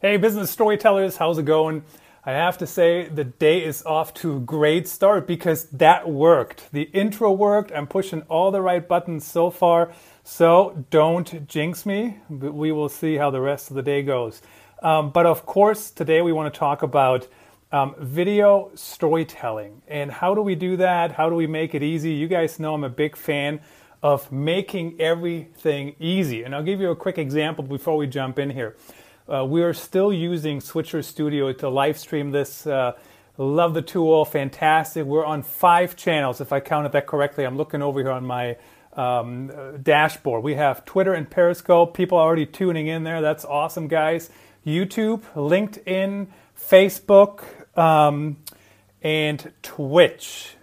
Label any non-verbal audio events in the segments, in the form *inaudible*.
Hey, business storytellers, how's it going? I have to say the day is off to a great start because that worked. The intro worked. I'm pushing all the right buttons so far. So don't jinx me. but We will see how the rest of the day goes. Um, but of course, today we want to talk about um, video storytelling and how do we do that? How do we make it easy? You guys know I'm a big fan of making everything easy. And I'll give you a quick example before we jump in here. Uh, we are still using Switcher Studio to live stream this. Uh, love the tool, fantastic. We're on five channels, if I counted that correctly. I'm looking over here on my um, uh, dashboard. We have Twitter and Periscope. People are already tuning in there. That's awesome, guys. YouTube, LinkedIn, Facebook, um, and Twitch.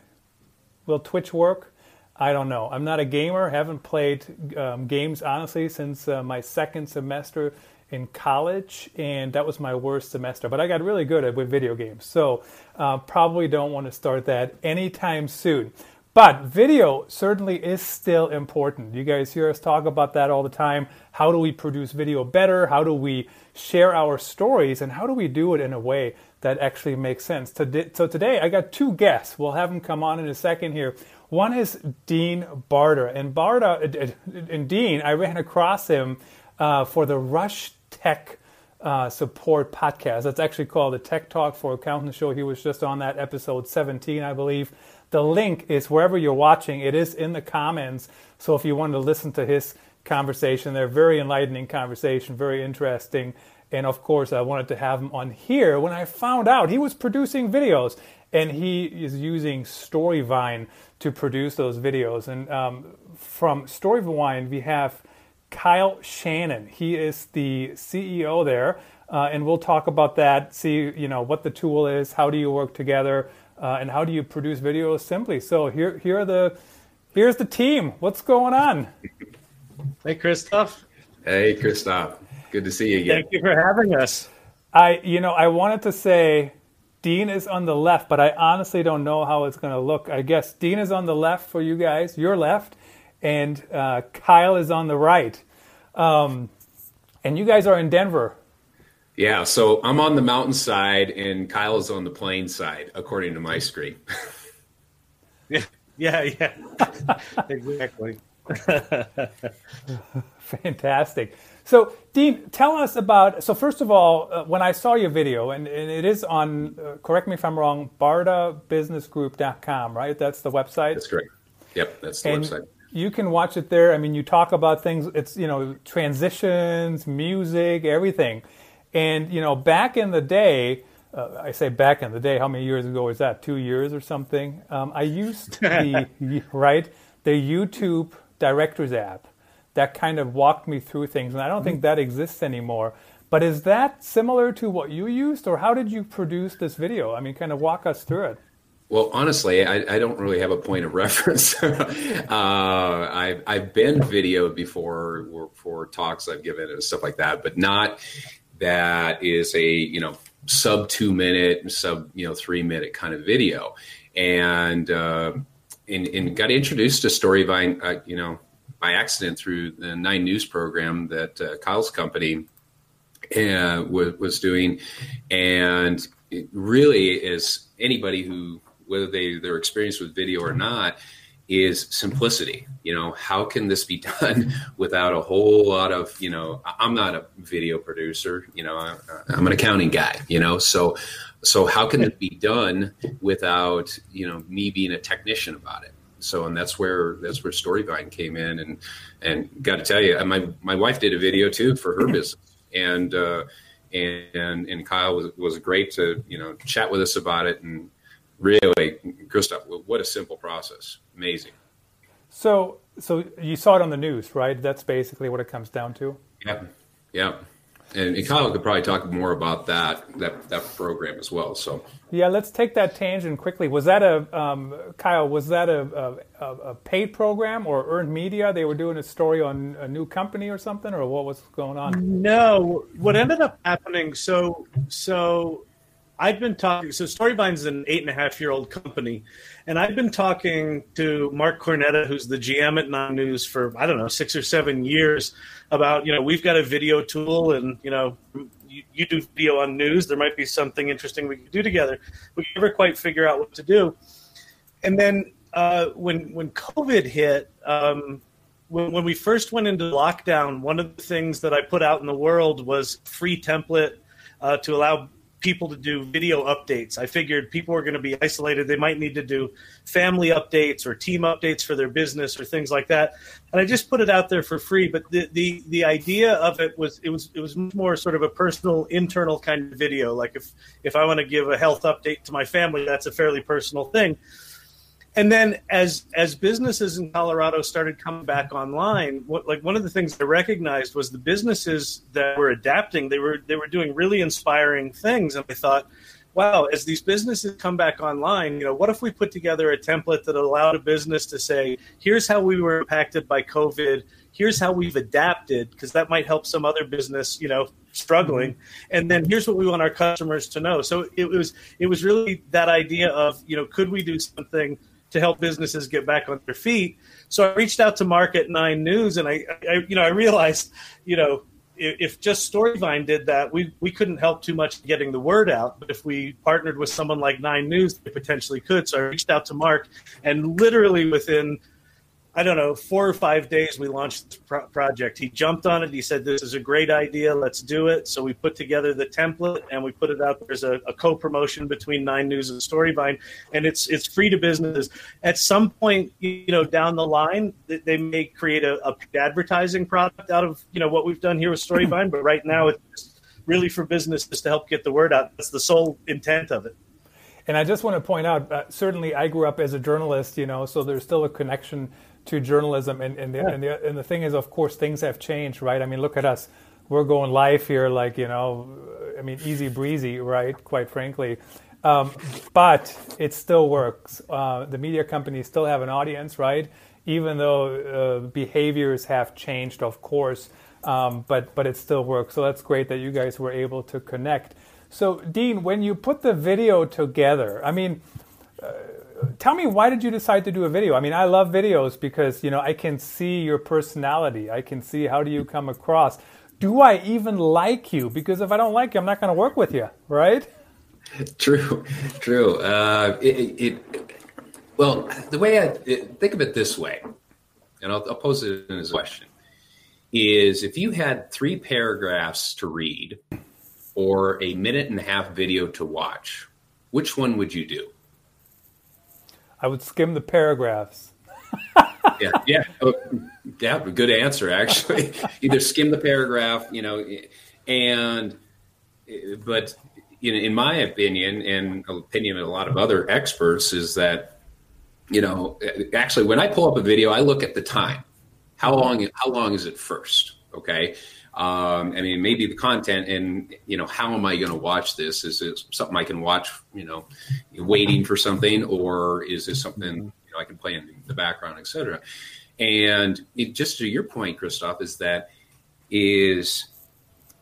Will Twitch work? I don't know. I'm not a gamer. Haven't played um, games honestly since uh, my second semester in college, and that was my worst semester. But I got really good at with video games, so uh, probably don't want to start that anytime soon. But video certainly is still important. You guys hear us talk about that all the time. How do we produce video better? How do we share our stories? And how do we do it in a way that actually makes sense? So today I got two guests. We'll have them come on in a second here. One is Dean Barter. And Barta, and Dean, I ran across him uh, for the Rush Tech uh, Support podcast. That's actually called the Tech Talk for Accountants Show. He was just on that episode 17, I believe. The link is wherever you're watching. It is in the comments. So if you want to listen to his conversation, they're very enlightening conversation, very interesting. And of course, I wanted to have him on here when I found out he was producing videos and he is using Storyvine to produce those videos. And um, from Storyvine, we have Kyle Shannon. He is the CEO there, uh, and we'll talk about that. See, you know, what the tool is, how do you work together, uh, and how do you produce videos simply. So here, here are the, here's the team. What's going on? Hey, Christoph. Hey, Christoph. Good to see you again. Thank you for having us. I, you know, I wanted to say Dean is on the left, but I honestly don't know how it's going to look. I guess Dean is on the left for you guys, your left, and uh, Kyle is on the right. Um, and you guys are in Denver. Yeah, so I'm on the mountainside and Kyle is on the plain side, according to my screen. *laughs* yeah, yeah, yeah. *laughs* exactly. *laughs* Fantastic. So, Dean, tell us about. So, first of all, uh, when I saw your video, and, and it is on, uh, correct me if I'm wrong, bartabusinessgroup.com, right? That's the website? That's correct. Yep, that's the and, website you can watch it there. I mean, you talk about things. It's you know transitions, music, everything. And you know, back in the day, uh, I say back in the day. How many years ago was that? Two years or something. Um, I used the *laughs* right the YouTube Directors app that kind of walked me through things, and I don't think that exists anymore. But is that similar to what you used, or how did you produce this video? I mean, kind of walk us through it. Well, honestly, I, I, don't really have a point of reference. *laughs* uh, I've, I've been videoed before for talks I've given and stuff like that, but not that is a you know sub two minute, sub you know three minute kind of video, and uh, and, and got introduced to Storyvine, uh, you know, by accident through the Nine News program that uh, Kyle's company uh, was, was doing, and it really is anybody who whether they they're experienced with video or not is simplicity. You know how can this be *laughs* done without a whole lot of you know i'm not a video producer you know I, i'm an accounting guy you know? So so how can it be done without you know me being a technician about it? So and that's where that's where storyvine came in and and got to tell you my my wife did a video too for her business. And uh and and kyle was was great to you know chat with us about it and really, Christoph, what a simple process. Amazing. So, so you saw it on the news, right? That's basically what it comes down to. Yeah, yeah. And, and Kyle could probably talk more about that that that program as well. So yeah, let's take that tangent quickly. Was that a um, Kyle? Was that a, a, a, paid program or earned media? They were doing a story on a new company or something, or what was going on? No, what ended up happening. So so I've been talking. So Storyvine's an eight and a half year old company, and I've been talking to Mark Cornetta, who's the GM at Nine News for I don't know six or seven years, about you know we've got a video tool, and you know you, you do video on news. There might be something interesting we could do together. We never quite figure out what to do. And then uh, when when COVID hit, um, when, when we first went into lockdown, one of the things that I put out in the world was free template uh, to allow people to do video updates. I figured people were going to be isolated. They might need to do family updates or team updates for their business or things like that. And I just put it out there for free. But the, the, the idea of it was it was it was more sort of a personal internal kind of video. Like if if I want to give a health update to my family, that's a fairly personal thing and then as as businesses in Colorado started coming back online, what, like one of the things I recognized was the businesses that were adapting. They were they were doing really inspiring things, and I thought, wow, as these businesses come back online, you know, what if we put together a template that allowed a business to say, here's how we were impacted by COVID. Here's how we've adapted, because that might help some other business, you know, struggling. Mm-hmm. And then here's what we want our customers to know. So it was it was really that idea of, you know, could we do something to help businesses get back on their feet. So I reached out to Mark at Nine News, and I, I you know, I realized, you know, if, if just Storyvine did that, we we couldn't help too much getting the word out. But if we partnered with someone like Nine News, they potentially could. So I reached out to Mark, and literally within I don't know, four or five days, we launched this pro- project. He jumped on it. He said, This is a great idea. Let's do it. So we put together the template and we put it out. There's a, a co promotion between Nine News and Storyvine, and it's it's free to businesses. At some point, you know, down the line, they may create a, a advertising product out of, you know, what we've done here with Storyvine. But right now, it's really for businesses to help get the word out. That's the sole intent of it. And I just want to point out, uh, certainly I grew up as a journalist, you know, so there's still a connection to journalism. And, and, the, yeah. and, the, and the thing is, of course, things have changed, right? I mean, look at us. We're going live here, like, you know, I mean, easy breezy, right? Quite frankly. Um, but it still works. Uh, the media companies still have an audience, right? Even though uh, behaviors have changed, of course, um, but but it still works. So that's great that you guys were able to connect. So Dean, when you put the video together, I mean, uh, tell me why did you decide to do a video? I mean, I love videos because you know I can see your personality. I can see how do you come across. Do I even like you? Because if I don't like you, I'm not going to work with you, right? True, true. Uh, it, it, well, the way I think of it this way, and I'll, I'll pose it as a question: is if you had three paragraphs to read or a minute and a half video to watch, which one would you do? I would skim the paragraphs. *laughs* yeah, yeah, oh, yeah. Good answer, actually. *laughs* Either skim the paragraph, you know, and but you know, in my opinion, and opinion of a lot of other experts, is that you know, actually, when I pull up a video, I look at the time. How long? How long is it first? Okay, um, I mean, maybe the content and you know, how am I going to watch this? Is it something I can watch, you know, waiting for something, or is this something you know I can play in the background, etc. And it, just to your point, Christoph, is that is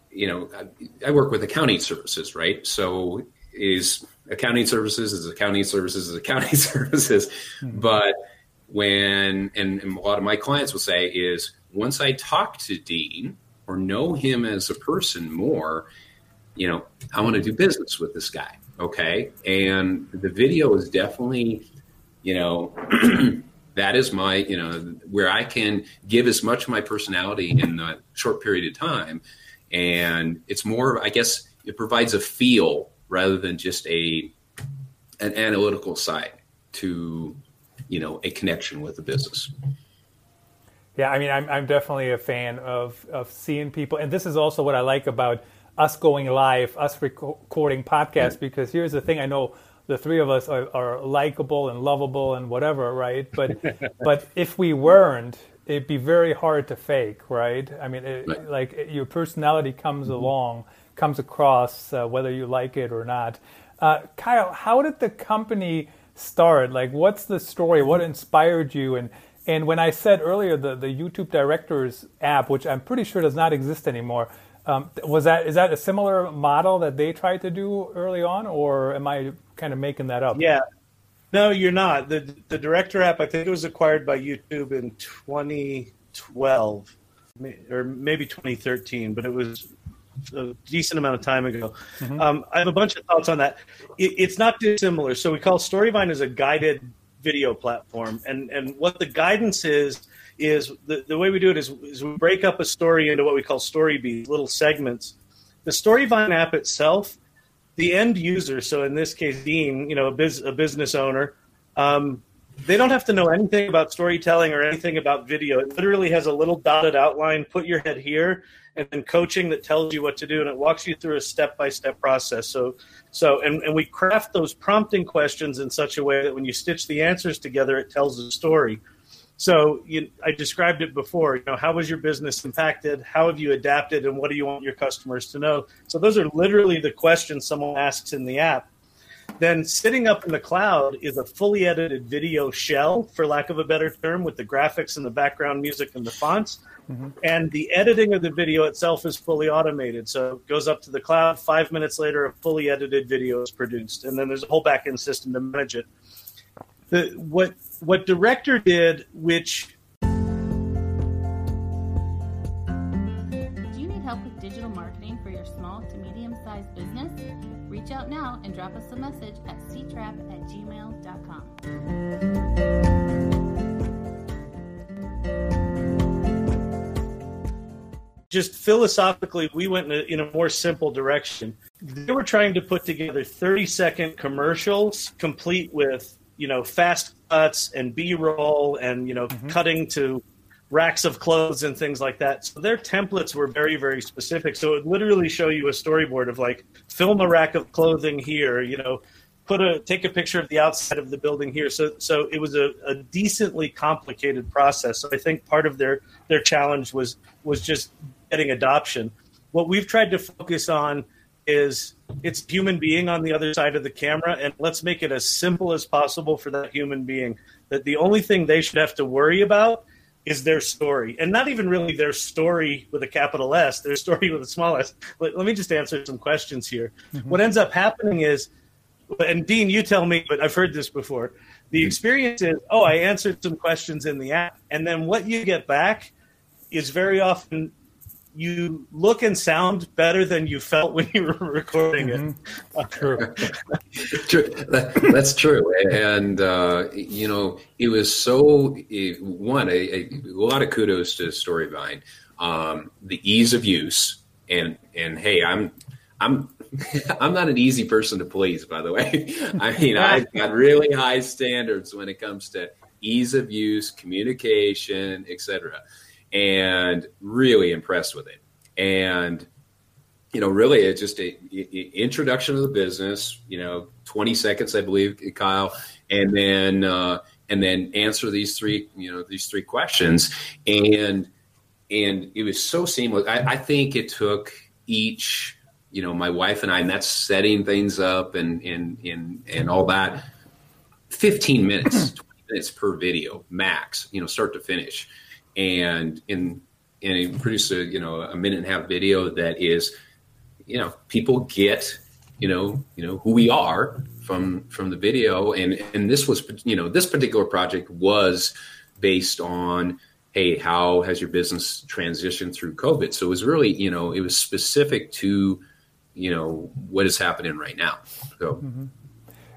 you know I, I work with accounting services, right? So is accounting services is accounting services is accounting *laughs* services, mm-hmm. but when and, and a lot of my clients will say is once I talk to Dean or know him as a person more, you know, I want to do business with this guy. Okay. And the video is definitely, you know, *clears throat* that is my, you know, where I can give as much of my personality in a short period of time. And it's more, I guess, it provides a feel rather than just a an analytical side to, you know, a connection with the business. Yeah, I mean, I'm, I'm definitely a fan of, of seeing people. And this is also what I like about us going live, us recording podcasts, because here's the thing I know the three of us are, are likable and lovable and whatever, right? But, *laughs* but if we weren't, it'd be very hard to fake, right? I mean, it, right. like your personality comes mm-hmm. along, comes across, uh, whether you like it or not. Uh, Kyle, how did the company start? Like, what's the story? What inspired you? And and when I said earlier the, the YouTube Directors app, which I'm pretty sure does not exist anymore, um, was that is that a similar model that they tried to do early on, or am I kind of making that up? Yeah, no, you're not. the The Director app, I think it was acquired by YouTube in 2012 or maybe 2013, but it was a decent amount of time ago. Mm-hmm. Um, I have a bunch of thoughts on that. It, it's not dissimilar. So we call Storyvine as a guided video platform, and and what the guidance is is the, the way we do it is, is we break up a story into what we call story beats, little segments. The Storyvine app itself, the end user, so in this case, Dean, you know, a, biz, a business owner, um, they don't have to know anything about storytelling or anything about video. It literally has a little dotted outline, put your head here, and then coaching that tells you what to do, and it walks you through a step by step process. So, so and, and we craft those prompting questions in such a way that when you stitch the answers together, it tells a story. So you, I described it before. You know, how was your business impacted? How have you adapted, and what do you want your customers to know? So those are literally the questions someone asks in the app. Then sitting up in the cloud is a fully edited video shell, for lack of a better term, with the graphics and the background music and the fonts. Mm-hmm. And the editing of the video itself is fully automated. So it goes up to the cloud. Five minutes later, a fully edited video is produced. And then there's a whole backend system to manage it. The, what, what Director did, which and drop us a message at ctrap at gmail.com. Just philosophically, we went in a, in a more simple direction. They were trying to put together 30 second commercials complete with, you know, fast cuts and B roll and, you know, mm-hmm. cutting to racks of clothes and things like that. So their templates were very, very specific. So it would literally show you a storyboard of like film a rack of clothing here, you know, put a take a picture of the outside of the building here. So so it was a, a decently complicated process. So I think part of their their challenge was was just getting adoption. What we've tried to focus on is it's human being on the other side of the camera and let's make it as simple as possible for that human being that the only thing they should have to worry about is their story, and not even really their story with a capital S, their story with a small s. Let, let me just answer some questions here. Mm-hmm. What ends up happening is, and Dean, you tell me, but I've heard this before. The mm-hmm. experience is, oh, I answered some questions in the app, and then what you get back is very often you look and sound better than you felt when you were recording it. Mm-hmm. *laughs* true. *laughs* true. That, that's true. And, uh, you know, it was so, one, a, a, lot of kudos to Storyvine. Um, the ease of use. And, and hey, I'm, I'm, *laughs* I'm not an easy person to please, by the way. I mean, I've got really high standards when it comes to ease of use, communication, etc and really impressed with it. And you know, really, it's just a, a, introduction of the business. You know, twenty seconds, I believe, Kyle, and then uh, and then answer these three, you know, these three questions, and and it was so seamless. I, I think it took each, you know, my wife and I, and that's setting things up and and and and all that. Fifteen minutes, *clears throat* twenty minutes per video max. You know, start to finish and in and produce a you know a minute and a half video that is you know people get you know you know who we are from from the video. And and this was you know this particular project was based on hey how has your business transitioned through covid? So it was really you know it was specific to you know what is happening right now. So mm-hmm.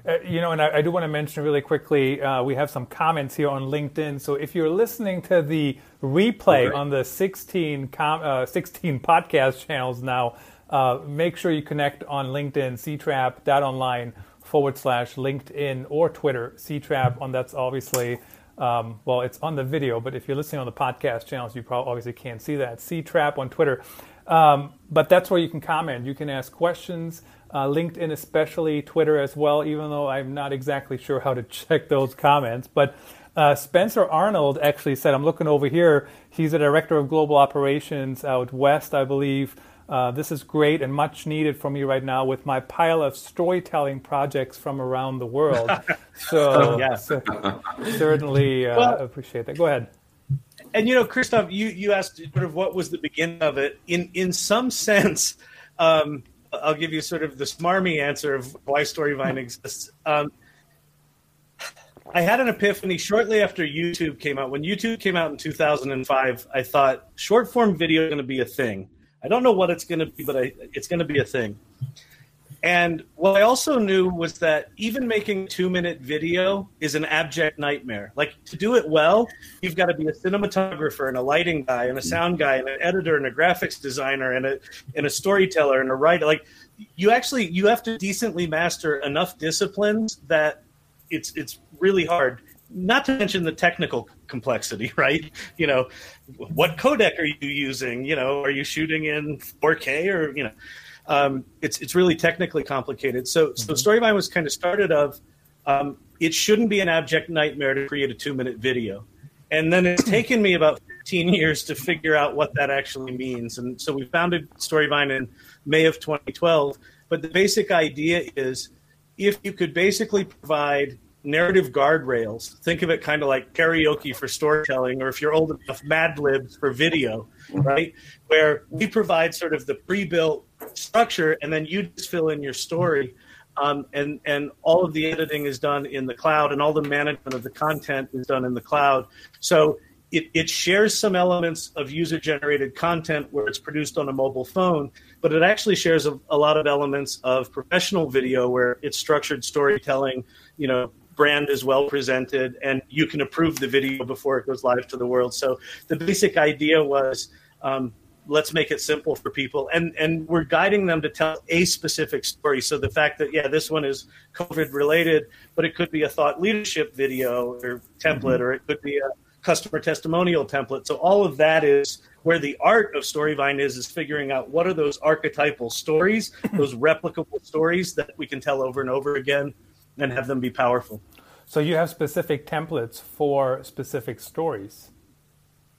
Uh, you know, and I, I, do want to mention really quickly, uh, we have some comments here on LinkedIn. So if you're listening to the replay on the 16, com, uh, 16 *laughs* podcast channels now, uh, make sure you connect on LinkedIn, ctrap.online forward slash LinkedIn or Twitter, ctrap. On that's obviously, um, well, it's on the video, but if you're listening on the podcast channels, you probably obviously can't see that. ctrap on Twitter. Um, but that's where you can comment. You can ask questions uh, LinkedIn, especially Twitter as well, even though I'm not exactly sure how to *laughs* check those comments. But uh, Spencer Arnold actually said, I'm looking over here, he's a director of global operations out west, I believe. Uh, this is great and much needed for me right now with my pile of storytelling projects from around the world. *laughs* so, yeah. so certainly uh, well, appreciate that. Go ahead. And you know, Christoph, you you asked sort of what was the beginning of it. In in some sense, um, I'll give you sort of the smarmy answer of why Storyvine exists. Um, I had an epiphany shortly after YouTube came out. When YouTube came out in 2005, I thought short form video is going to be a thing. I don't know what it's going to be, but I, it's going to be a thing. And what I also knew was that even making two minute video is an abject nightmare. Like to do it well, you've got to be a cinematographer and a lighting guy and a mm-hmm. sound guy and an editor and a graphics designer and a and a storyteller and a writer. Like you actually you have to decently master enough disciplines that it's it's really hard. Not to mention the technical complexity, *laughs* right? You know, what codec are you using? You know, are you shooting in 4K or you know? Um, it's it's really technically complicated. So so mm-hmm. Storyvine was kind of started of um, it shouldn't be an abject nightmare to create a two minute video, and then it's taken me about 15 years to figure out what that actually means. And so we founded Storyvine in May of 2012. But the basic idea is if you could basically provide narrative guardrails. Think of it kind of like karaoke for storytelling, or if you're old enough, Mad Libs for video, right? Where we provide sort of the pre-built structure, and then you just fill in your story. Um, and and all of the editing is done in the cloud, and all the management of the content is done in the cloud. So it, it shares some elements of user generated content where it's produced on a mobile phone, but it actually shares a, a, lot of elements of professional video where it's structured storytelling, you know, brand is well presented, and you can approve the video before it goes live to the world. So the basic idea was um, let's make it simple for people, and and we're guiding them to tell a specific story. So the fact that yeah, this one is COVID related, but it could be a thought leadership video or template, mm-hmm. or it could be a customer testimonial template. So all of that is where the art of Storyvine is is figuring out what are those archetypal stories, *clears throat* those replicable stories that we can tell over and over again and have them be powerful. So you have specific templates for specific stories.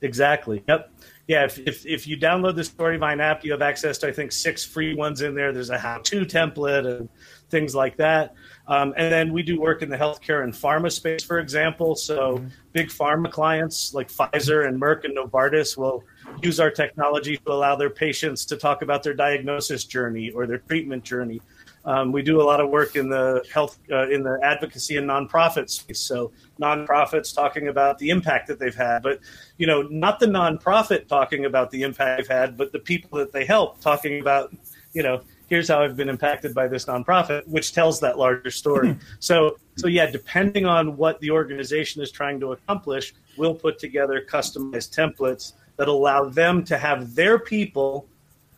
Exactly. Yep. Yeah. If, if, if you download the Storyvine app, you have access to I think six free ones in there. There's a how-to template and things like that. Um, and then we do work in the healthcare and pharma space, for example. So mm-hmm. big pharma clients like Pfizer and Merck and Novartis will use our technology to allow their patients to talk about their diagnosis journey or their treatment journey. Um, we do a lot of work in the health, uh, in the advocacy and nonprofit space. So nonprofits talking about the impact that they've had, but you know, not the nonprofit talking about the impact they've had, but the people that they help talking about, you know, here's how I've been impacted by this nonprofit, which tells that larger story. so, so yeah, depending on what the organization is trying to accomplish, we'll put together customized templates that allow them to have their people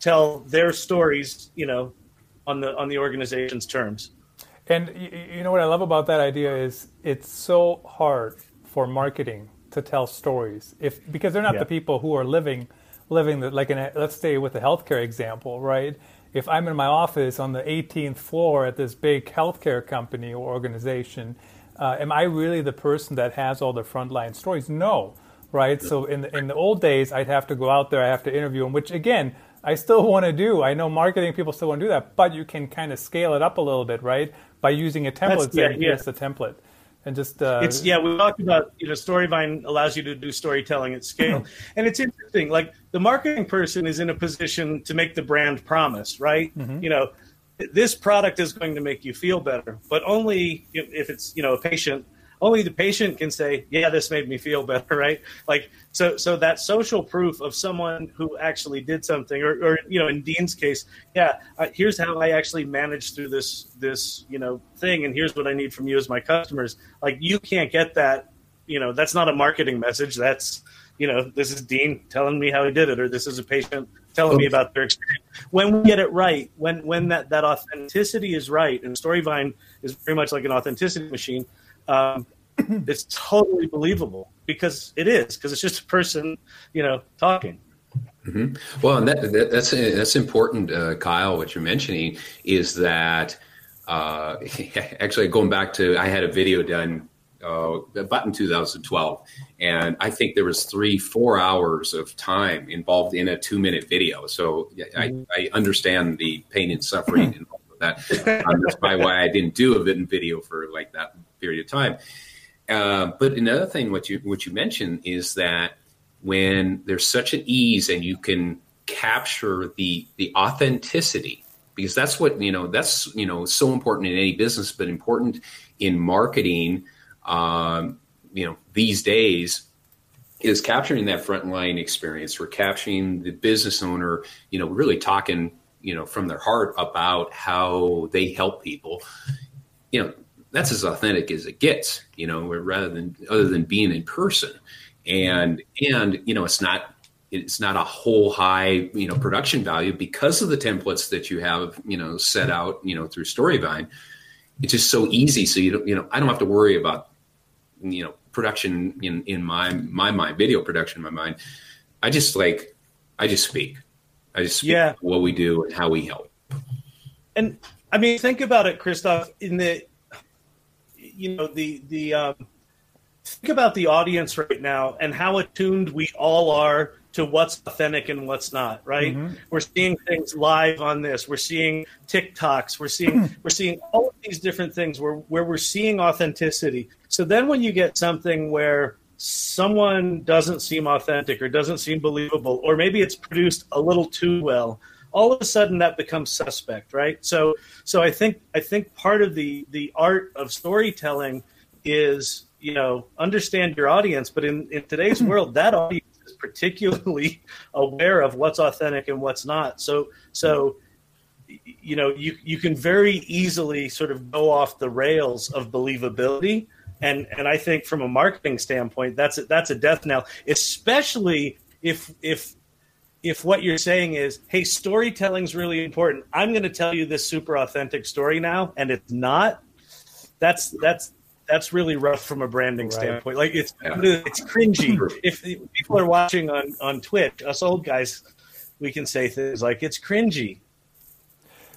tell their stories, you know, on the on the organization's terms. And you know what I love about that idea is it's so hard for marketing to tell stories if because they're not yeah. the people who are living living the, like in a, let's stay with the healthcare example, right? If I'm in my office on the 18th floor at this big healthcare company or organization, uh, am I really the person that has all the frontline stories? No, right? So in the, in the old days, I'd have to go out there, I have to interview them, which again I still want to do. I know marketing people still want to do that, but you can kind of scale it up a little bit, right? By using a template, yeah, saying, yeah. here's the template. And just uh, it's yeah, we talked about you know Storyvine allows you to do storytelling at scale, *laughs* and it's interesting. Like the marketing person is in a position to make the brand promise, right? Mm-hmm. You know, this product is going to make you feel better, but only if it's you know a patient only the patient can say, "Yeah, this made me feel *laughs* better," right? Like so, so that social proof of someone who actually did something, or, or you know, in Dean's case, yeah, uh, here's how I actually managed through this this you know thing, and here's what I need from you as my customers. Like you can't get that, you know, that's not a marketing message. That's you know, this is Dean telling me how he did it, or this is a patient telling me about their experience. When we get it right, when when that that authenticity is right, and Storyvine is very much like an authenticity machine um, it's totally believable because it is because it's just a person, you know, talking. Mm-hmm. Well, and that, that, that's that's important, uh, Kyle. What you're mentioning is that uh, *laughs* actually going back to I had a video done uh, about in 2012, and I think there was three, four hours of time involved in a two minute video. So mm-hmm. I, I, understand the pain and suffering involved with that. *laughs* Um, that's probably why I didn't do a video for like that period of time. Uh, but another thing, what you what you mentioned is that when there's such an ease and you can capture the the authenticity because that's what you know that's you know so important in any business but important in marketing um, you know these days is capturing that frontline experience. We're capturing the business owner, you know, really talking, you know, from their heart about how they help people. You know, that's as authentic as it gets, you know, rather than other than being in person. And and you know, it's not it's not a whole high you know production value because of the templates that you have you know set out you know through Storyvine. It's just so easy, so you don't you know I don't have to worry about you know production in in my my mind, video production in my mind. I just like I just speak. I just speak yeah. what we do and how we help. And I mean, think about it, Christoph. In the you know the the um, think about the audience right now and how attuned we all are to what's authentic and what's not right? Mm-hmm. we're seeing things live on this. We're seeing tiktoks. We're seeing we're seeing all of these different things where, where we're seeing authenticity. So then when you get something where someone doesn't seem authentic or doesn't seem believable or maybe it's produced a little too well all of a sudden that becomes suspect right so so i think i think part of the the art of storytelling is you know understand your audience but in in today's *laughs* world that audience is particularly *laughs* aware of what's authentic and what's not. So so you know you you can very easily sort of go off the rails of believability and and I think from a marketing standpoint that's a, that's a death knell especially if if if what you're saying is hey storytelling's really important I'm going to tell you this super authentic story now and it's not that's that's that's really rough from a branding right. standpoint. Like it's it's cringy. if people are watching on on Twitch, us old guys, we can say things like it's cringy.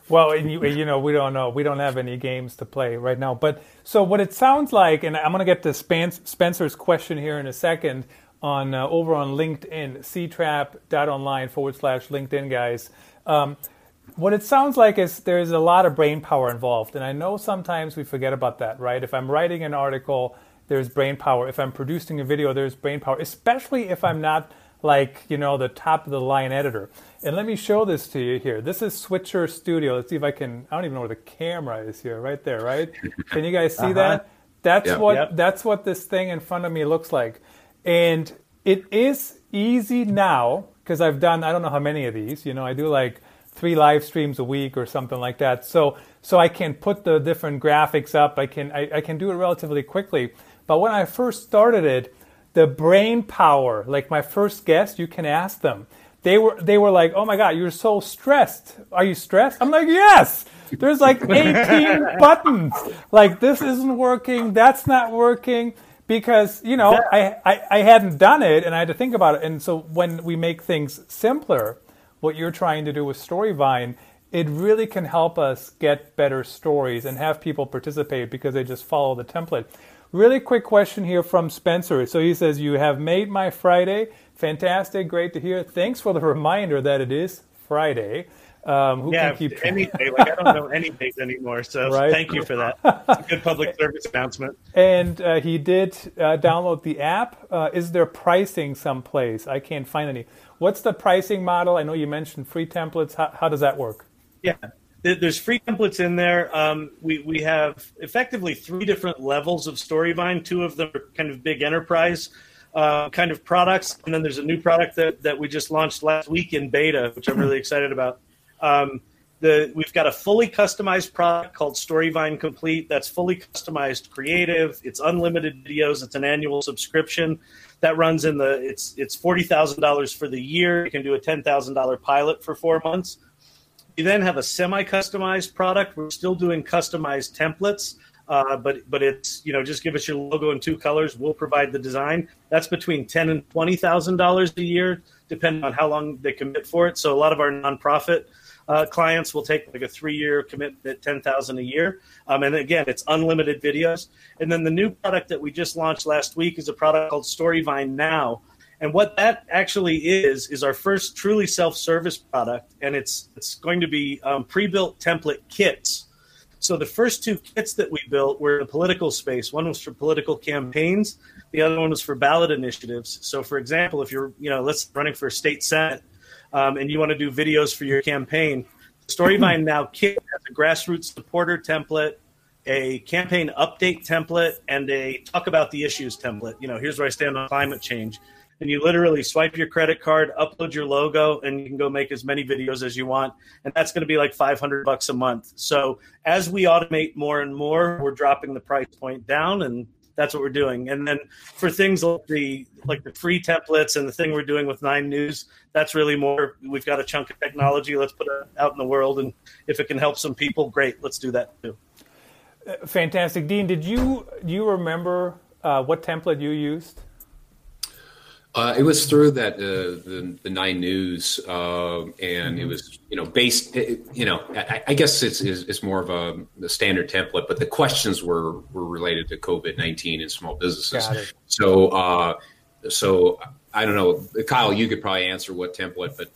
Well, and you, you know, we don't know. We don't have any games to play right now. But so what it sounds like, and I'm going to get to Spencer's question here in a second on uh, over on LinkedIn, ctrap.online forward slash LinkedIn, guys. Um, what it sounds like is there's a lot of brain power involved. And I know sometimes we forget about that, right? If I'm writing an article, there's brain power. If I'm producing a video, there's brain power, especially if I'm not like, you know, the top of the line editor. And let me show this to you here. This is Switcher Studio. Let's see if I can, I don't even know where the camera is here, right there, right? Can you guys see uh-huh. that? That's yep. what yep. that's what this thing in front of me looks like. And it is easy now because I've done I don't know how many of these, you know, I do like three live streams a week or something like that. So so I can put the different graphics up. I can I, I can do it relatively quickly. But when I first started it, the brain power, like my first guest, you can ask them. They were they were like, "Oh my god, you're so stressed. Are you stressed?" I'm like, "Yes." There's like 18 *laughs* buttons. Like this isn't working, that's not working because, you know, I, I I hadn't done it and I had to think about it. And so when we make things simpler, what you're trying to do with Storyvine, it really can help us get better stories and have people participate because they just follow the template. Really quick question here from Spencer. So he says, You have made my Friday. Fantastic. Great to hear. Thanks for the reminder that it is Friday. Um, who yeah, can keep any day. Like I don't know *laughs* any days anymore. So *laughs* right? thank you for that. It's a good public *laughs* service announcement. And uh, he did uh, download the app. Uh, is there pricing someplace? I can't find any. What's the pricing model? I know you mentioned free templates. How, how does that work? Yeah, there's free templates in there. Um, we we have effectively three different levels of Storyvine. Two of them are kind of big enterprise uh, kind of products, and then there's a new product that that we just launched last week in beta, which I'm really *clears throat* excited about. Um, the, we've got a fully customized product called Storyvine Complete that's fully customized creative. It's unlimited videos. It's an annual subscription that runs in the it's it's forty thousand dollars for the year. You can do a ten thousand dollar pilot for four months. You then have a semi-customized product. We're still doing customized templates, uh, but but it's you know just give us your logo in two colors. We'll provide the design. That's between ten and twenty thousand dollars a year, depending on how long they commit for it. So a lot of our nonprofit uh, clients will take like a three year commitment, 10,000 a year. Um, and again, it's unlimited videos. And then the new product that we just launched last week is a product called Storyvine Now. And what that actually is is our first truly self-service product, and it's it's going to be um, pre-built template kits. So the first two kits that we built were in the political space. One was for political campaigns. The other one was for ballot initiatives. So, for example, if you're you know let's running for a state senate, um, and you want to do videos for your campaign, Storyvine now kit has a grassroots supporter template, a campaign update template, and a talk about the issues template. You know, here's where I stand on climate change. and you literally swipe your credit card, upload your logo, and you can go make as many videos as you want. And that's going to be like 500 bucks a month. So as we automate more and more, we're dropping the price point down, and that's what we're doing. And then for things like the like the free templates and the thing we're doing with Nine News, that's really more. We've got a chunk of technology. Let's put it out in the world, and if it can help some people, great. Let's do that too. Fantastic, Dean. Did you do you remember uh, what template you used? Uh, it was through that uh, the the Nine News, uh, and mm-hmm. it was you know based. You know, I, I guess it's, it's, it's more of a, a, standard template, but the questions were were related to COVID nineteen and small businesses. So, uh, so I don't know, Kyle. You could probably answer what template, but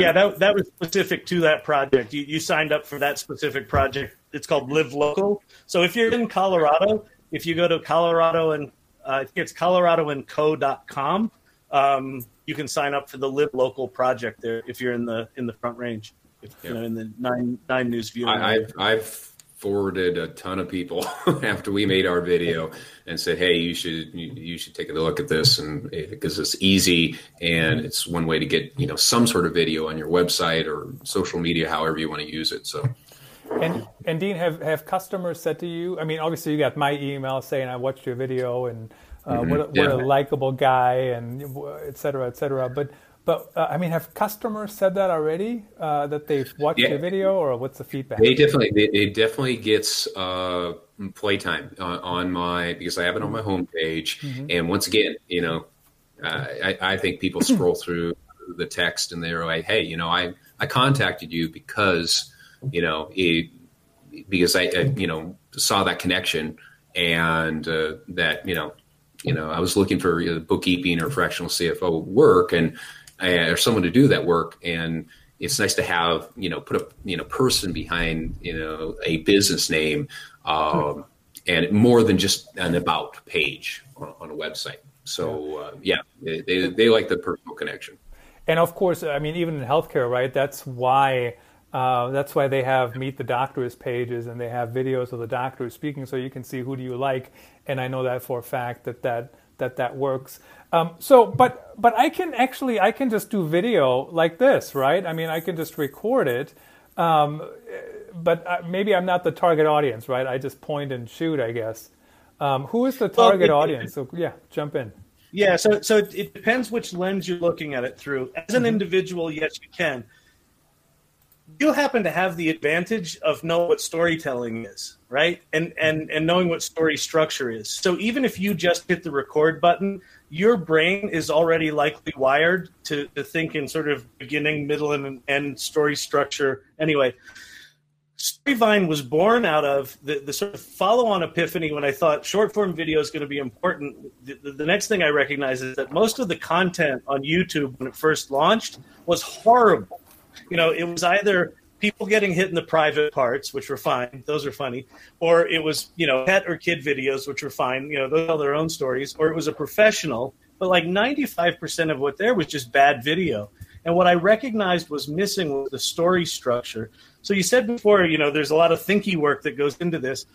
yeah, that that was specific to that project. You you signed up for that specific project. It's called Live Local. So if you're in Colorado, if you go to Colorado and uh, it's coloradoandco.com um, you can sign up for the Live Local project there if you're in the in the Front Range, if, you know, in the nine nine news view. I've I've forwarded a ton of people *laughs* after we made our video and said, "Hey, you should you, you should take a look at this," and because it's easy and it's one way to get you know some sort of video on your website or social media, however you want to use it. So. And and Dean, have have customers said to you? I mean, obviously you got my email saying I watched your video and uh, mm-hmm. what, yeah. what, a likable guy, and et cetera, et cetera. But but uh, I mean, have customers said that already uh, that they've watched yeah. the video, or what's the feedback? They definitely, they, it definitely gets uh, playtime on, on, my because I have it on my homepage. Mm-hmm. And once again, you know, uh, I, I, think people scroll through the text and they're like, "Hey, you know, I I contacted you because you know it, because I, I, you know saw that connection and uh, that you know you know, I was looking for you know, bookkeeping or fractional CFO work and uh, or someone to do that work. And it's nice to have, you know, put a, you know, person behind, you know, a business name um, and more than just an about page on, on a website. So uh, yeah, they, they, they like the personal connection. And of course, I mean, even in healthcare, right? That's why uh, that's why they have meet the doctors pages and they have videos of the doctors speaking, so you can see who do you like. And I know that for a fact that that that that works. Um, so, but but I can actually I can just do video like this, right? I mean, I can just record it. Um, but uh, maybe I'm not the target audience, right? I just point and shoot, I guess. Um, who is the target well, it, audience? So yeah, jump in. Yeah, so so it, it, depends which lens you're looking at it through. As an mm-hmm. individual, yes, you can you happen to have the advantage of know what storytelling is right? And and and knowing what story structure is. So even if you just hit the record button your brain is already likely wired to, to think in sort of beginning middle and end story structure. Anyway storyvine was born out of the, the sort of follow-on epiphany when i thought short form video is going to be important. The, the next thing i recognized is that most of the content on youtube when it first launched was horrible you know, it was either people getting hit in the private parts, which were fine, those are funny, or it was, you know, pet or kid videos, which were fine, you know, those tell their own stories, or it was a professional, but like 95% of what there was just bad video. And what I recognized was missing was the story structure. So you said before, you know, there's a lot of thinky work that goes into this.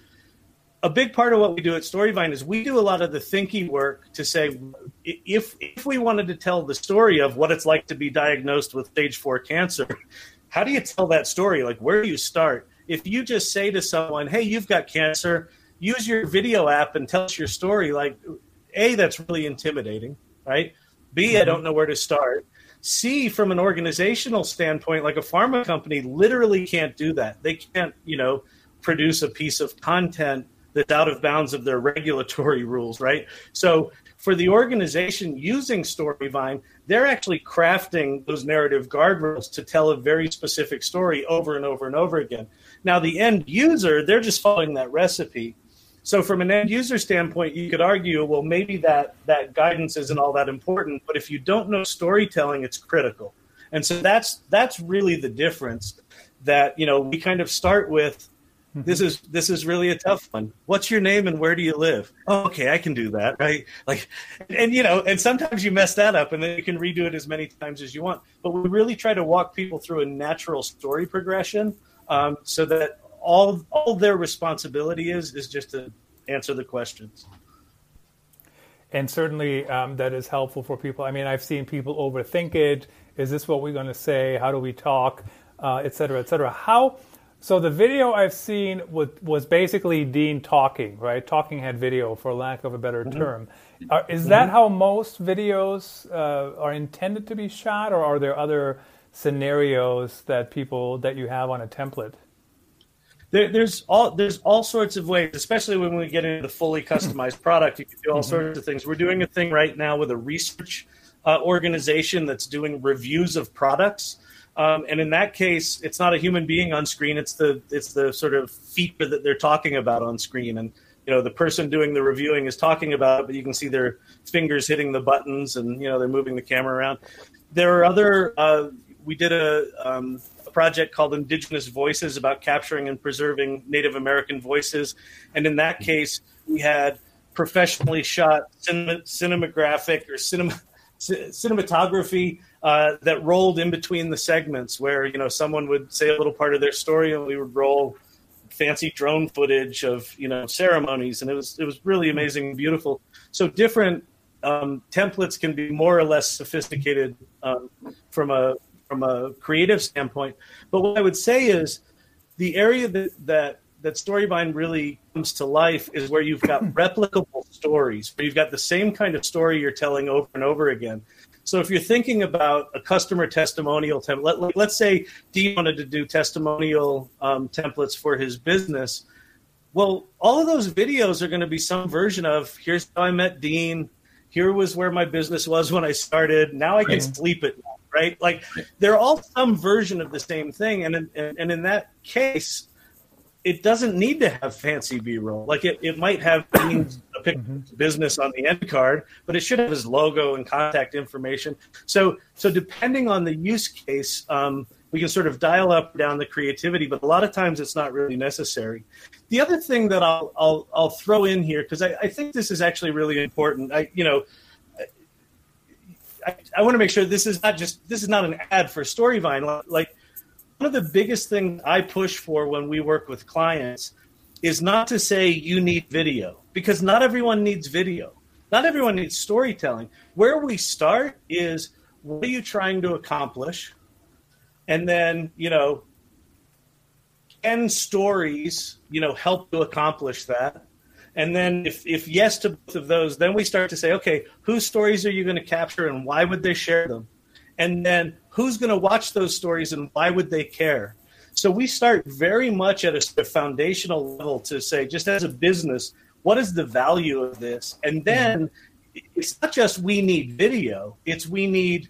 A big part of what we do at Storyvine is we do a lot of the thinking work to say if if we wanted to tell the story of what it's like to be diagnosed with stage four cancer, how do you tell that story? Like, where do you start? If you just say to someone, hey, you've got cancer, use your video app and tell us your story, like, A, that's really intimidating, right? B, mm-hmm. I don't know where to start. C, from an organizational standpoint, like a pharma company literally can't do that. They can't, you know, produce a piece of content that's out of bounds of their regulatory *laughs* rules, right? So for the organization using Storyvine, they're actually crafting those narrative guardrails to tell a very specific story over and over and over again. Now, the end user, they're just following that recipe. So, from an end user standpoint, you could argue, well, maybe that that guidance isn't all that important. But if you don't know storytelling, it's critical. And so that's that's really the difference. That you know, we kind of start with. This is this is really a tough one. What's your name and where do you live? Oh, okay, I can do that, right? Like, and you know, and sometimes you mess that up, and then you can redo it as many times as you want. But we really try to walk people through a natural story progression, um, so that all all their responsibility is is just to answer the questions. and certainly um, that is helpful for people. I mean, I've seen people overthink it. Is this what we're going to say? How do we talk, uh, et cetera, et cetera? How? So the video I've seen was, was basically Dean talking, right? Talking head video, for lack of a better mm-hmm. term. Are, is mm-hmm. that how most videos uh, are intended to be shot, or are there other scenarios that people that you have on a template? There, there's all there's all sorts of ways, especially when we get into the fully *laughs* customized product. You can do all mm-hmm. sorts of things. We're doing a thing right now with a research uh, organization that's doing reviews of products. Um, and in that case, it's not a human being on screen; it's the it's the sort of feature that they're talking about on screen. And you know, the person doing the reviewing is talking about it, but you can see their fingers hitting the buttons, and you know, they're moving the camera around. There are other. Uh, we did a, um, a project called Indigenous Voices about capturing and preserving Native American voices, and in that case, we had professionally shot cinema, cinematographic or cinema *laughs* cinematography uh, that rolled in between the segments where you know someone would say a little part of their story and we would roll fancy drone footage of you know ceremonies. And it was it was really amazing and beautiful. So different um, templates can be more or less sophisticated um, from a from a creative standpoint. But what i would say is the area that that that Storyvine really comes to life is where you've got *clears throat* replicable stories, where you've got the same kind of story you're telling over and over again. So if you're thinking about a customer testimonial template, let, us say Dean wanted to do testimonial um, templates for his business. Well, all of those videos are going to be some version of here's how I met Dean. Here was where my business was when I started. Now I can right. sleep at night, right? Like they're all some version of the same thing. And, and, and in that case, it doesn't need to have fancy b-roll. Like it, it might have *coughs* a mm-hmm. business on the end card but it should have his logo and contact information. So so depending on the use case um, we can sort of dial up down the creativity but a lot of times it's not really necessary. The other thing that i'll i'll, I'll throw in here because I, I think this is actually really important. I you know I, I want to make sure this is not just this is not an ad for storyvine. Like of the biggest things I push for when we work with clients is not to say you need video because not everyone needs video. Not everyone needs storytelling. Where we start is what are you trying to accomplish? And then, you know, can stories, you know, help to accomplish that? And then if, if yes to both of those, then we start to say, okay, whose stories are you going to capture and why would they share them? And then who's going to watch those stories and why would they care? So we start very much at a foundational level to say, just as a business, what is the value of this? And mm-hmm. then it's not just we need video, it's we need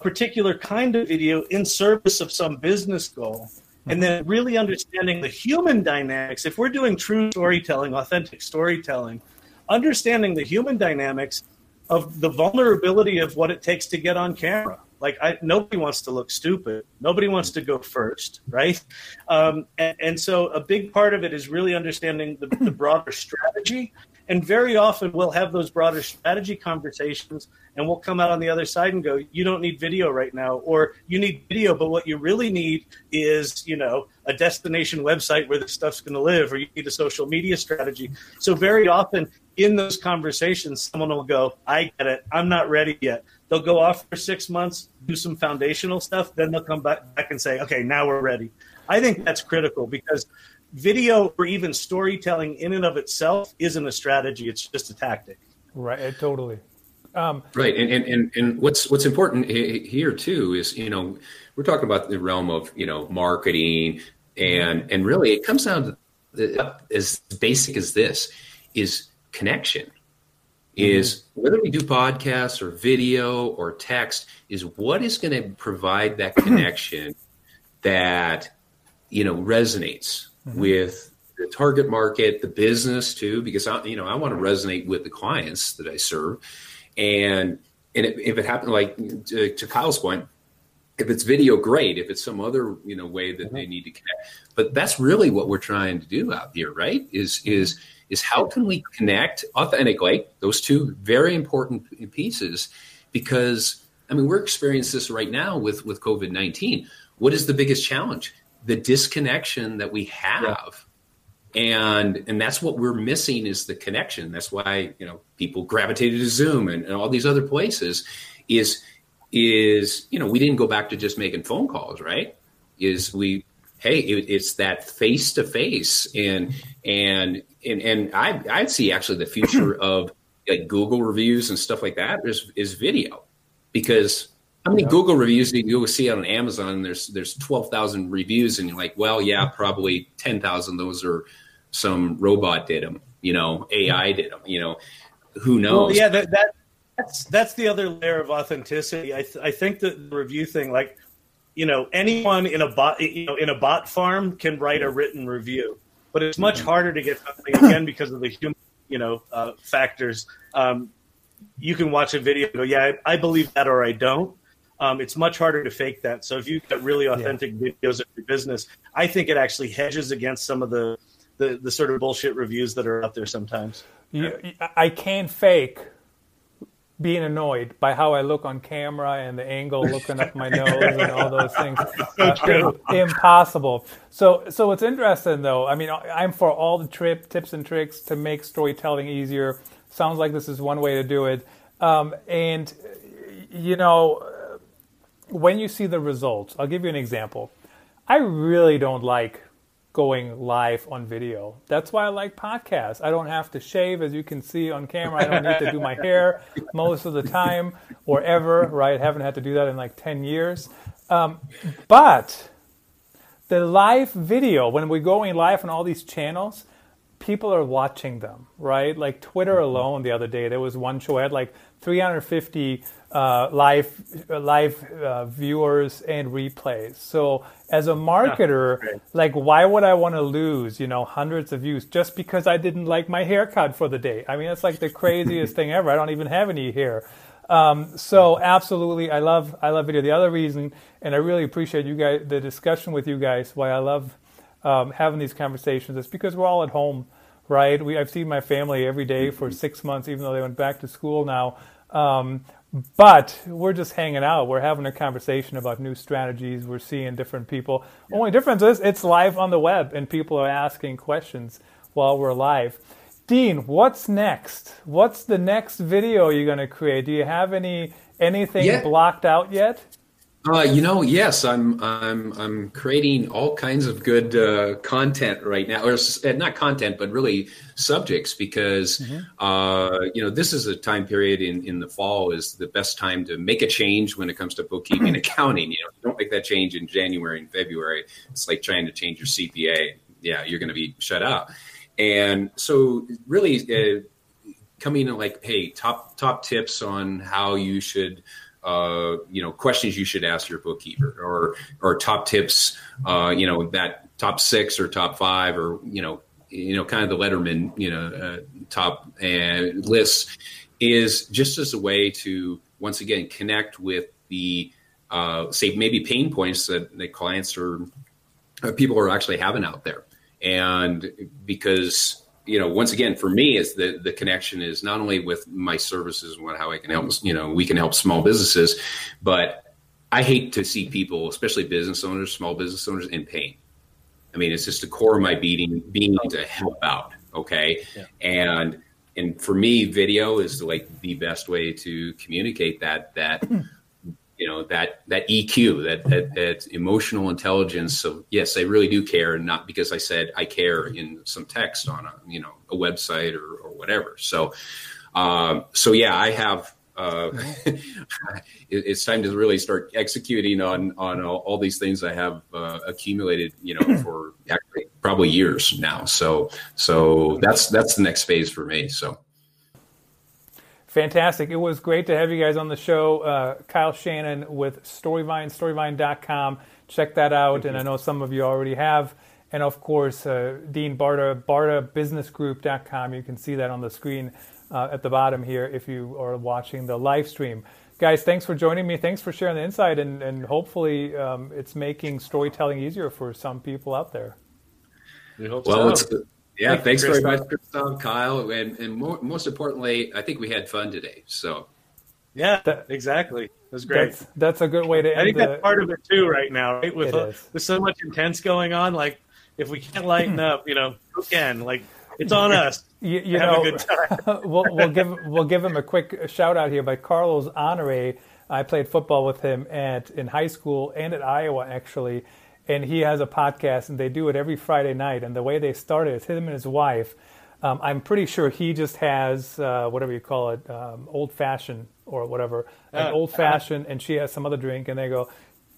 a particular kind of video in service of some business goal. Mm-hmm. And then really understanding the human dynamics. If we're doing true storytelling, authentic storytelling, understanding the human dynamics of the vulnerability of what it takes to get on camera like I, nobody wants to look stupid. Nobody wants to go first, right? Um, and, and, so a big part of it is really understanding the, the broader strategy. And very often we'll have those broader strategy conversations, and we'll come out on the other side and go, "You don't need video right now," or "You need video, but what you really need is, you know, a destination website where this stuff's going to live, or you need a social media strategy." So very often in those conversations, someone will go, I get it. I'm not ready yet. They'll go off for six months, do some foundational stuff, then they'll come back, back and say, okay, now we're ready. I think that's critical because video or even storytelling in and of itself isn't a strategy, it's just a tactic. Right, totally. Um, right, and, and, and, and what's what's important here too is you know we're talking about the realm of you know marketing and and really it comes down to the, as basic as this is connection is mm-hmm. whether we do podcasts or video or text is what is going to provide that connection that you know resonates mm-hmm. with the target market the business too because i you know i want to resonate with the clients that i serve and and if it happened like to, to kyle's point if it's video great if it's some other you know way that mm-hmm. they need to connect but that's really what we're trying to do out here right is is is how can we connect authentically those two very important pieces because i mean we're experiencing this right now with with covid-19 what is the biggest challenge? The disconnection that we have. And and that's what we're missing is the connection. That's why you know people gravitated to zoom and, and all these other places is is you know we didn't go back to just making phone calls right? Is we hey it, it's that face to face and and and and i i see actually the future *clears throat* of like google reviews and stuff like that is is video because how many Google reviews do you see on Amazon? There's there's twelve thousand reviews, and you're like, well, yeah, probably ten thousand. Those are some robot did them, you know, AI did them, you know, who knows? Well, yeah, that, that that's that's the other layer of authenticity. I th- I think that the review thing, like, you know, anyone in a bot, you know, in a bot farm can write a written review, but it's much harder to get something again because of the human, you know, uh, factors. Um, you can watch a video and go, yeah, I, I believe that, or I don't. Um, it's much harder to fake that. So if you get really authentic yeah. videos of your business, I think it actually hedges against some of the the the sort of bullshit reviews that are out there sometimes. You, I can't fake being annoyed by how I look on camera and the angle looking up my nose and all those things. *laughs* Uh, impossible. So, so it's interesting though. I mean, I'm for all the trip tips and tricks to make storytelling easier. Sounds like this is one way to do it. Um, and you know, when you see the results, I'll give you an example. I really don't like going live on video. That's why I like podcasts. I don't have to shave, as you can see on camera. I don't need to do my hair most of the time or ever, right? Haven't had to do that in like 10 years. Um, but the live video, when we're going live on all these channels, people are watching them, right? Like Twitter alone the other day, there was one show I had like 350 uh, live uh, live uh, viewers and replays. So as a marketer, yeah, like why would I want to lose you know hundreds of views just because I didn't like my haircut for the day? I mean that's like the craziest thing ever. I don't even have any hair. Um, so absolutely, I love I love video. The other reason, and I really appreciate you guys the discussion with you guys. Why I love um, having these conversations is because we're all at home, right? We I've seen my family every day for six months, even though they went back to school now. Um, but we're just hanging out. We're having a conversation about new strategies. We're seeing different people. Yeah. Only difference is it's live on the web and people are asking questions while we're live. Dean, what's next? What's the next video you're going to create? Do you have any anything yeah. blocked out yet? Uh, you know, yes, I'm I'm I'm creating all kinds of good uh, content right now, or uh, not content, but really subjects, because mm-hmm. uh, you know this is a time period in in the fall is the best time to make a change when it comes to bookkeeping and *clears throat* accounting. You know, you don't make that change in January and February. It's like trying to change your CPA. Yeah, you're going to be shut out. And so, really, uh, coming in like, hey, top top tips on how you should uh, you know questions you should ask your bookkeeper or or top tips uh, you know that top six or top five or you know you know kind of the letterman you know uh, top and lists is just as a way to once again connect with the uh, say maybe pain points that, the clients or people are actually having out there. And because you know, once again, for me, is the the connection is not only with my services and what how I can help, you know, we can help small businesses, but I hate to see people, especially business owners, small business owners, in pain. I mean, it's just the core of my being being to help out. Okay, yeah. and and for me, video is like the best way to communicate that that *clears throat* you know that that EQ, that, that that emotional intelligence. So yes, I really do care, and not because I said I care in some text on a you know a website or, or whatever. So um, so yeah, I have. Uh, *laughs* it, it's time to really start executing on on all, all these things I have uh, accumulated, you know, for actually probably years now. So so that's that's the next phase for me. So Fantastic. It was great to have you guys on the show. Uh, Kyle Shannon with Storyvine, storyvine.com. Check that out. Thank and you. I know some of you already have. And of course, uh, Dean Barta, bartabusinessgroup.com. You can see that on the screen uh, at the bottom here if you are watching the live stream. Guys, thanks for joining me. Thanks for sharing the insight. And, and hopefully, um, it's making storytelling easier for some people out there. We hope well, so. Yeah, Thank thanks very much, Christoph, Kyle, and and more, most importantly, I think we had fun today. So, yeah, that, exactly. It was great. That's, that's, a good way to. End. I think the, that's part of it too, right now, right? With uh, with so much intense going on, like if we can't lighten up, you know, who can? Like it's on *laughs* us. You, you Have a know, good time. *laughs* we'll, we'll give we'll give him a quick shout out here by Carlos Honore. I played football with him at in high school and at Iowa actually, and he has a podcast and they do it every Friday night. And the way they started is him and his wife. Um, I'm pretty sure he just has uh, whatever you call it, um, old fashioned or whatever, an Uh, old fashioned, and she has some other drink, and they go,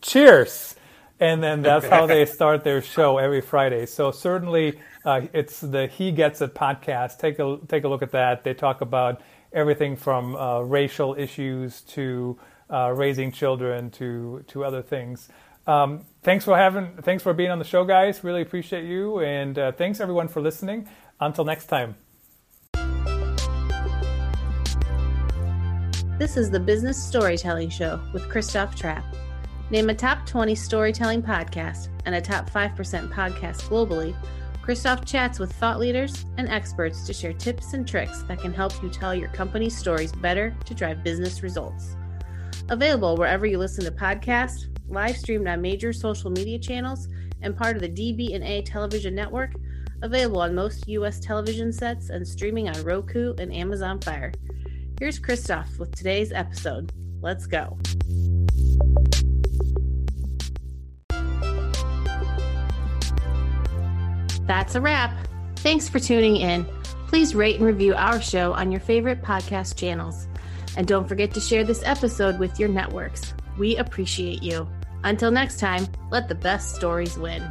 "Cheers." and then that's how they start their show every Friday. So certainly, uh, it's the He Gets It podcast. Take a take a look at that. They talk about everything from uh, racial issues to uh, raising children to to other things. Um, thanks for having thanks for being on the show, guys. Really appreciate you, and uh, thanks everyone for listening. Until next time. This is the Business Storytelling Show with Christoph Trappe. Name a top 20 storytelling podcast and a top 5% podcast globally. Christoph chats with thought leaders and experts to share tips and tricks that can help you tell your company's stories better to drive business results. Available wherever you listen to podcasts, live streamed on major social media channels, and part of the DB&A television network. Available on most U.S. television sets and streaming on Roku and Amazon Fire. Here's Christoph with today's episode. Let's go. That's a wrap. Thanks for tuning in. Please rate and review our show on your favorite podcast channels. And don't forget to share this episode with your networks. We appreciate you. Until next time, let the best stories win.